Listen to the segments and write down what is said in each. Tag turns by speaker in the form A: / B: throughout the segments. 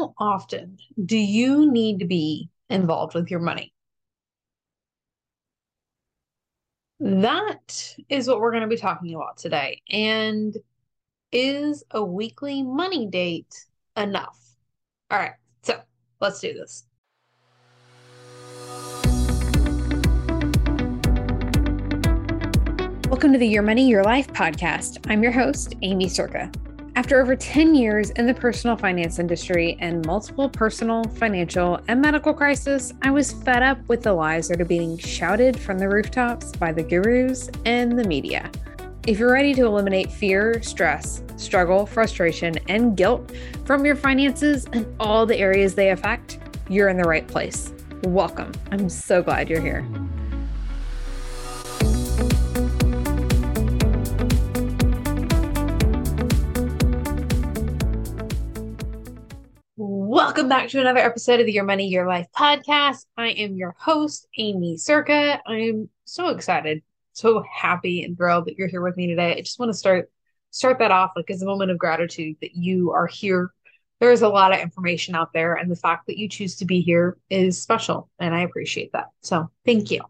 A: How often do you need to be involved with your money? That is what we're going to be talking about today. And is a weekly money date enough? All right, so let's do this. Welcome to the Your Money, Your Life podcast. I'm your host, Aimee Cerka. After over 10 years in the personal finance industry and multiple personal, financial, and medical crises, I was fed up with the lies that are being shouted from the rooftops by the gurus and the media. If you're ready to eliminate fear, stress, struggle, frustration, and guilt from your finances and all the areas they affect, you're in the right place. Welcome. I'm so glad you're here. Welcome back to another episode of the Your Money, Your Life podcast. I am your host, Aimee Cerka. I'm so excited, so happy and thrilled that you're here with me today. I just want to start start that off like as a moment of gratitude that you are here. There's a lot of information out there, and the fact that you choose to be here is special, and I appreciate that. So thank you.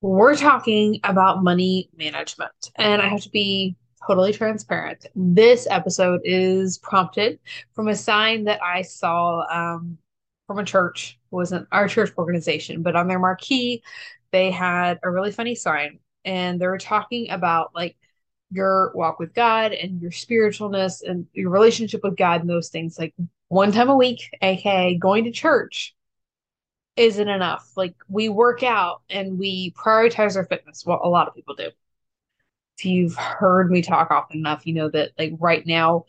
A: We're talking about money management, and I have to be totally transparent. This episode is prompted from a sign that I saw um, from a church. It wasn't our church organization, but on their marquee, they had a really funny sign, and they were talking about like your walk with God and your spiritualness and your relationship with God and those things. Like one time a week, aka going to church, isn't enough. Like we work out and we prioritize our fitness. Well, a lot of people do you've heard me talk often enough, you know that like right now,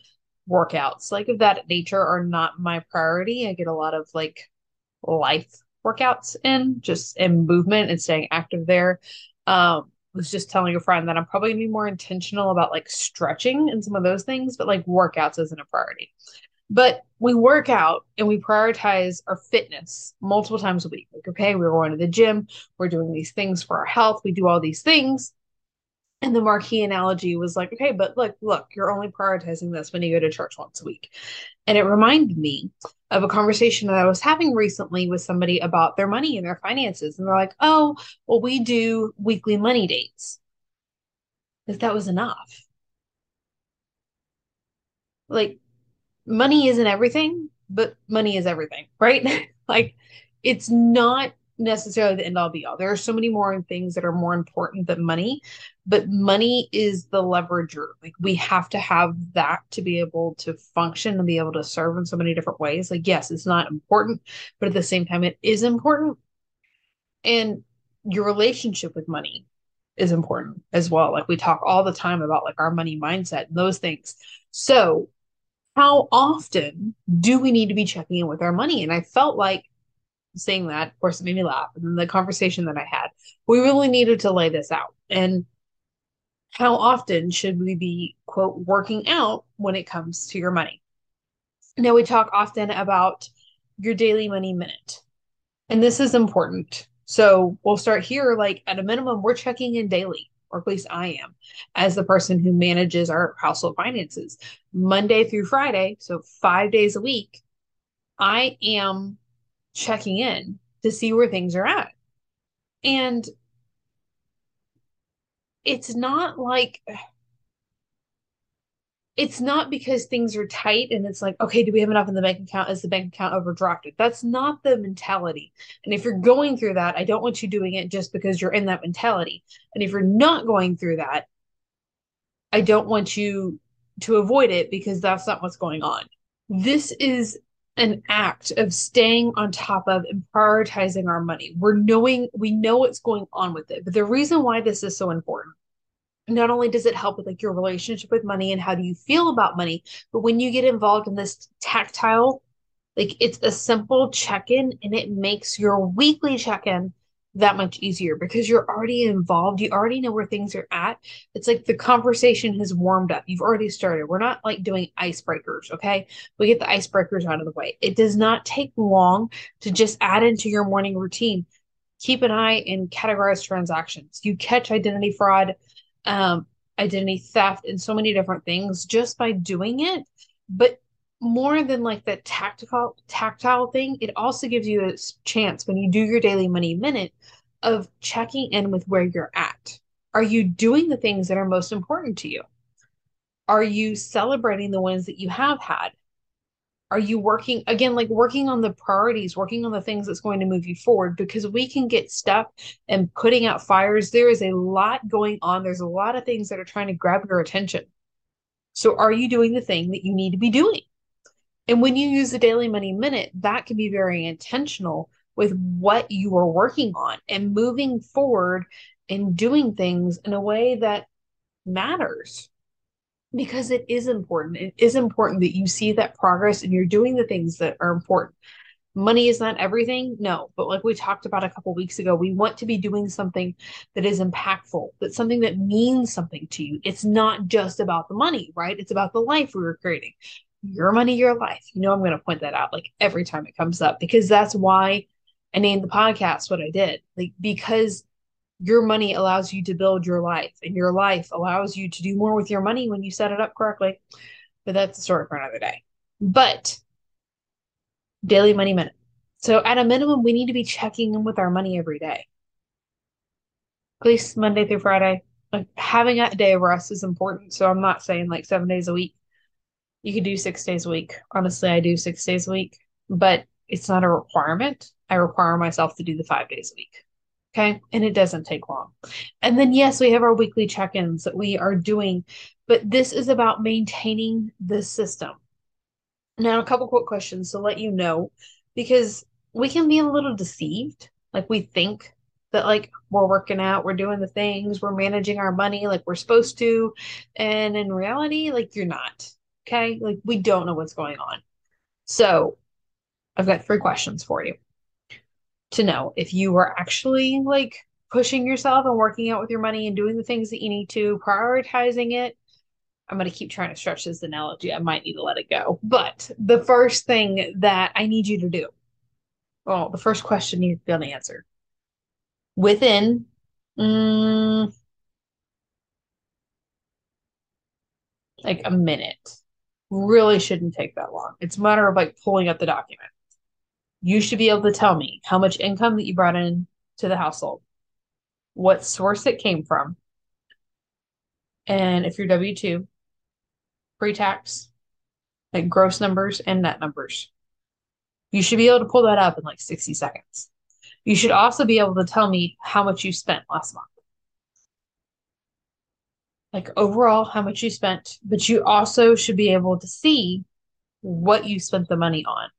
A: workouts like of that nature are not my priority. I get a lot of like life workouts in just in movement and staying active there. Um, was just telling a friend that I'm probably gonna be more intentional about like stretching and some of those things, but like workouts isn't a priority. But we work out and we prioritize our fitness multiple times a week. Like, okay, we're going to the gym, we're doing these things for our health, we do all these things. And the marquee analogy was like, okay, but look, look, you're only prioritizing this when you go to church once a week. And it reminded me of a conversation that I was having recently with somebody about their money and their finances. And they're like, oh, well, we do weekly money dates. If that was enough. Like, money isn't everything, but money is everything, right? like, it's not necessarily the end all be all. There are so many more things that are more important than money, but money is the leverager. Like we have to have that to be able to function and be able to serve in so many different ways. Like, yes, it's not important, but at the same time, it is important. And your relationship with money is important as well. Like we talk all the time about like our money mindset and those things. So, how often do we need to be checking in with our money? And I felt like saying that, of course, it made me laugh. And then the conversation that I had, we really needed to lay this out. And how often should we be, quote, working out when it comes to your money? Now, we talk often about your daily money minute. And this is important. So we'll start here. Like at a minimum, we're checking in daily, or at least I am, as the person who manages our household finances Monday through Friday. So five days a week, I am checking in to see where things are at. And it's not like it's not because things are tight and it's like, okay, do we have enough in the bank account? Is the bank account overdrafted? That's not the mentality. And if you're going through that, I don't want you doing it just because you're in that mentality. And if you're not going through that, I don't want you to avoid it because that's not what's going on. This is an act of staying on top of and prioritizing our money. We're knowing, we know what's going on with it. But the reason why this is so important, not only does it help with like your relationship with money and how do you feel about money, but when you get involved in this tactile, like it's a simple check in and it makes your weekly check in that much easier because you're already involved. You already know where things are at. It's like the conversation has warmed up. You've already started. We're not like doing icebreakers, okay? We get the icebreakers out of the way. It does not take long to just add into your morning routine. Keep an eye and categorize transactions. You catch identity fraud, um, identity theft, and so many different things just by doing it. But more than like the tactical tactile thing, it also gives you a chance when you do your daily money minute of checking in with where you're at. Are you doing the things that are most important to you? Are you celebrating the ones that you have had? Are you working again, like working on the priorities, working on the things that's going to move you forward? Because we can get stuck and putting out fires. There is a lot going on. There's a lot of things that are trying to grab your attention. So, are you doing the thing that you need to be doing? And when you use the daily money minute, that can be very intentional with what you are working on and moving forward and doing things in a way that matters because it is important. It is important that you see that progress and you're doing the things that are important. Money is not everything, no, but like we talked about a couple weeks ago, we want to be doing something that is impactful, that's something that means something to you. It's not just about the money, right? It's about the life we were creating. Your money, your life. You know, I'm going to point that out like every time it comes up because that's why I named the podcast what I did. Like, because your money allows you to build your life and your life allows you to do more with your money when you set it up correctly. But that's a story for another day. But daily money minute so at a minimum we need to be checking in with our money every day. At least monday through friday. Like having a day of rest is important. So i'm not saying like seven days a week. You could do six days a week. Honestly i do six days a week but it's not a requirement. I require myself to do the five days a week Okay. And it doesn't take long. And then, yes, we have our weekly check ins that we are doing, but this is about maintaining the system. Now, a couple quick questions to let you know because we can be a little deceived. Like, we think that, like, we're working out, we're doing the things, we're managing our money like we're supposed to. And in reality, like, you're not. Okay. Like, we don't know what's going on. So, I've got three questions for you to know if you are actually like pushing yourself and working out with your money and doing the things that you need to, prioritizing it. I'm going to keep trying to stretch this analogy. I might need to let it go. But the first thing that I need you to do, well, the first question you be able to answer within mm, like a minute. Really shouldn't take that long. It's a matter of like pulling up the document you should be able to tell me how much income that you brought in to the household, what source it came from, and if you're W 2, pre tax, like gross numbers and net numbers. You should be able to pull that up in like 60 seconds. You should also be able to tell me how much you spent last month. Like overall, how much you spent, but you also should be able to see what you spent the money on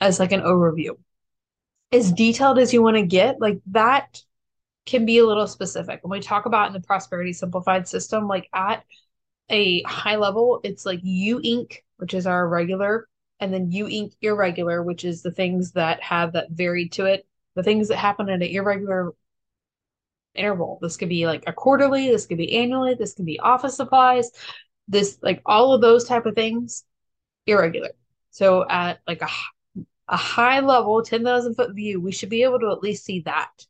A: as like an overview. As detailed as you want to get, like that can be a little specific. When we talk about in the prosperity simplified system, like at a high level, it's like U Inc., which is our regular, and then U Inc. irregular, which is the things that have that varied to it, the things that happen at an irregular interval. This could be like a quarterly, this could be annually, this could be office supplies, this like all of those type of things, irregular. So at like a a high level 10,000 foot view, we should be able to at least see that.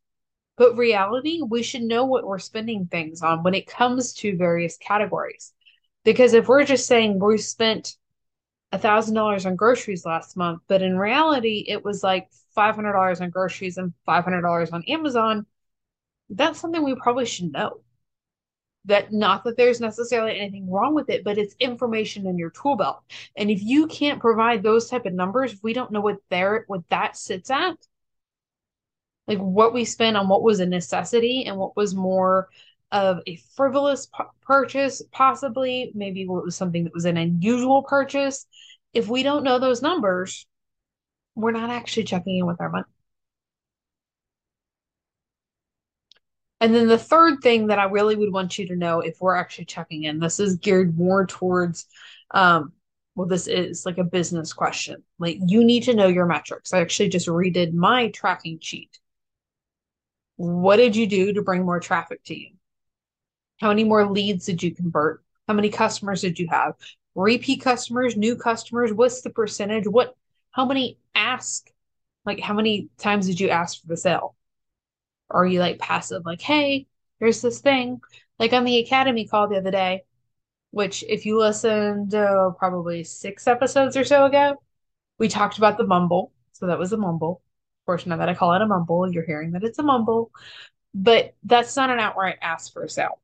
A: But reality, we should know what we're spending things on when it comes to various categories. Because if we're just saying we spent a thousand dollars on groceries last month, but in reality it was like five hundred dollars on groceries and five hundred dollars on Amazon, that's something we probably should know that not that there's necessarily anything wrong with it but it's information in your tool belt. And if you can't provide those type of numbers if we don't know what there what that sits at. Like what we spent on what was a necessity and what was more of a frivolous p- purchase possibly maybe what was something that was an unusual purchase. If we don't know those numbers we're not actually checking in with our money And then the third thing that I really would want you to know if we're actually checking in, this is geared more towards, um, well, this is like a business question. Like you need to know your metrics. I actually just redid my tracking sheet. What did you do to bring more traffic to you? How many more leads did you convert? How many customers did you have? Repeat customers, new customers, what's the percentage? What how many ask? Like how many times did you ask for the sale? Or are you like passive, like, hey, here's this thing? Like on the academy call the other day, which, if you listened uh, probably six episodes or so ago, we talked about the mumble. So that was a mumble of it. I call it a mumble. You're hearing that it's a mumble, but that's not an outright ask for a sale.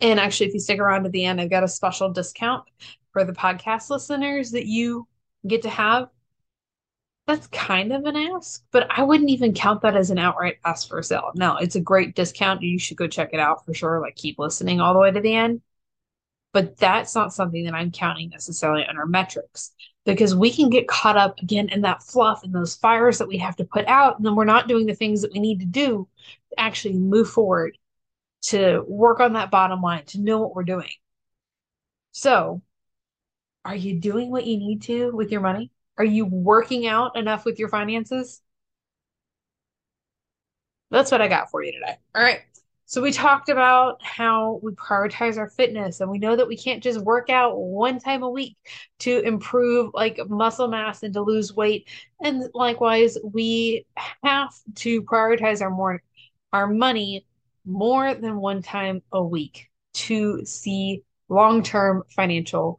A: And actually, if you stick around to the end, I've got a special discount for the podcast listeners that you get to have. That's kind of an ask, but I wouldn't even count that as an outright ask for a sale. No, it's a great discount. You should go check it out for sure. Like, keep listening all the way to the end. But that's not something that I'm counting necessarily under metrics because we can get caught up again in that fluff and those fires that we have to put out. And then we're not doing the things that we need to do to actually move forward, to work on that bottom line, to know what we're doing. So, are you doing what you need to with your money? Are you working out enough with your finances? That's what I got for you today. All right. So we talked about how we prioritize our fitness and we know that we can't just work out one time a week to improve like muscle mass and to lose weight. And likewise, we have to prioritize our more our money more than one time a week to see long-term financial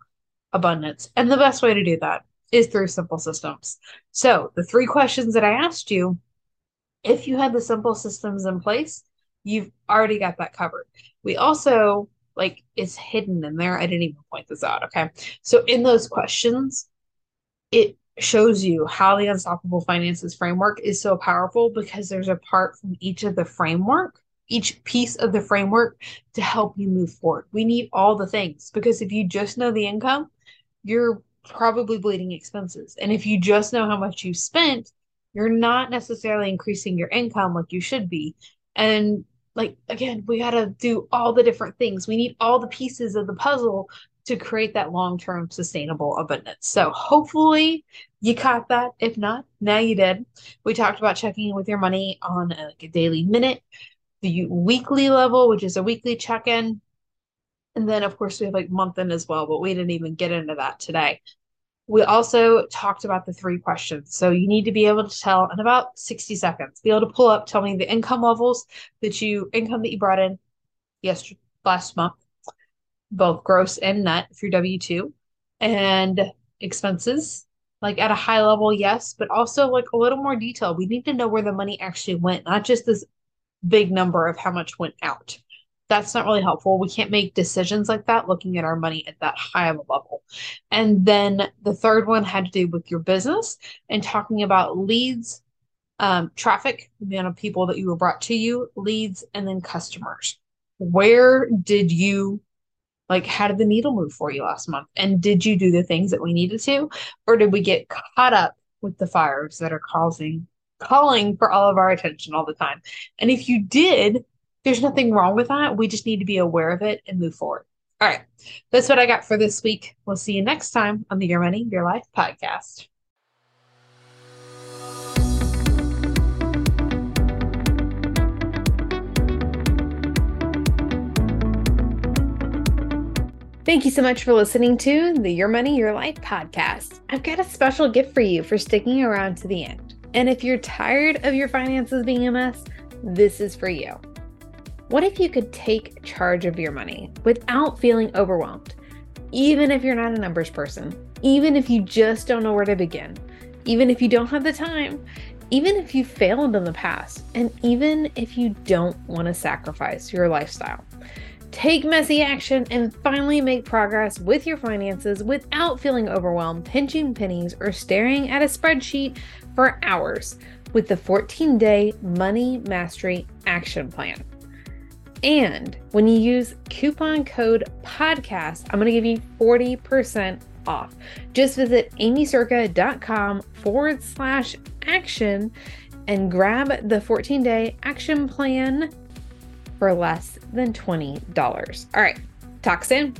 A: abundance. And the best way to do that is through simple systems. So, the three questions that I asked you, if you had the simple systems in place, you've already got that covered. We also like it's hidden in there. I didn't even point this out. Okay. So in those questions, it shows you how the unstoppable finances framework is so powerful because there's a part from each of the framework, each piece of the framework to help you move forward. We need all the things because if you just know the income, you're probably bleeding expenses. And if you just know how much you spent, you're not necessarily increasing your income like you should be. And like again, we got to do all the different things. We need all the pieces of the puzzle to create that long-term sustainable abundance. So hopefully you caught that. If not, now you did. We talked about checking in with your money on a, like a daily minute, the weekly level, which is a weekly check-in. And then of course we have like month in as well, but we didn't even get into that today. We also talked about the three questions. So you need to be able to tell in about 60 seconds, be able to pull up, tell me the income levels that you, income that you brought in yesterday, last month, both gross and net through W 2, and expenses, like at a high level, yes, but also like a little more detail. We need to know where the money actually went, not just this big number of how much went out that's not really helpful. We can't make decisions like that looking at our money at that high of a level. And then the third one had to do with your business and talking about leads, um, traffic, the amount of people that you were brought to you, leads, and then customers. Where did you like how did the needle move for you last month? And did you do the things that we needed to? Or did we get caught up with the fires that are causing calling for all of our attention all the time? And if you did, there's nothing wrong with that. We just need to be aware of it and move forward. All right. That's what I got for this week. We'll see you next time on the Your Money, Your Life podcast. Thank you so much for listening to the Your Money, Your Life podcast. I've got a special gift for you for sticking around to the end. And if you're tired of your finances being a mess, this is for you. What if you could take charge of your money without feeling overwhelmed? Even if you're not a numbers person, even if you just don't know where to begin, even if you don't have the time, even if you failed in the past, and even if you don't want to sacrifice your lifestyle. Take messy action and finally make progress with your finances without feeling overwhelmed, pinching pennies, or staring at a spreadsheet for hours with the 14 day Money Mastery Action Plan. And when you use coupon code podcast, I'm going to give you 40% off. Just visit aimeecerka.com forward slash action and grab the 14 day action plan for less than $20. All right, talk soon.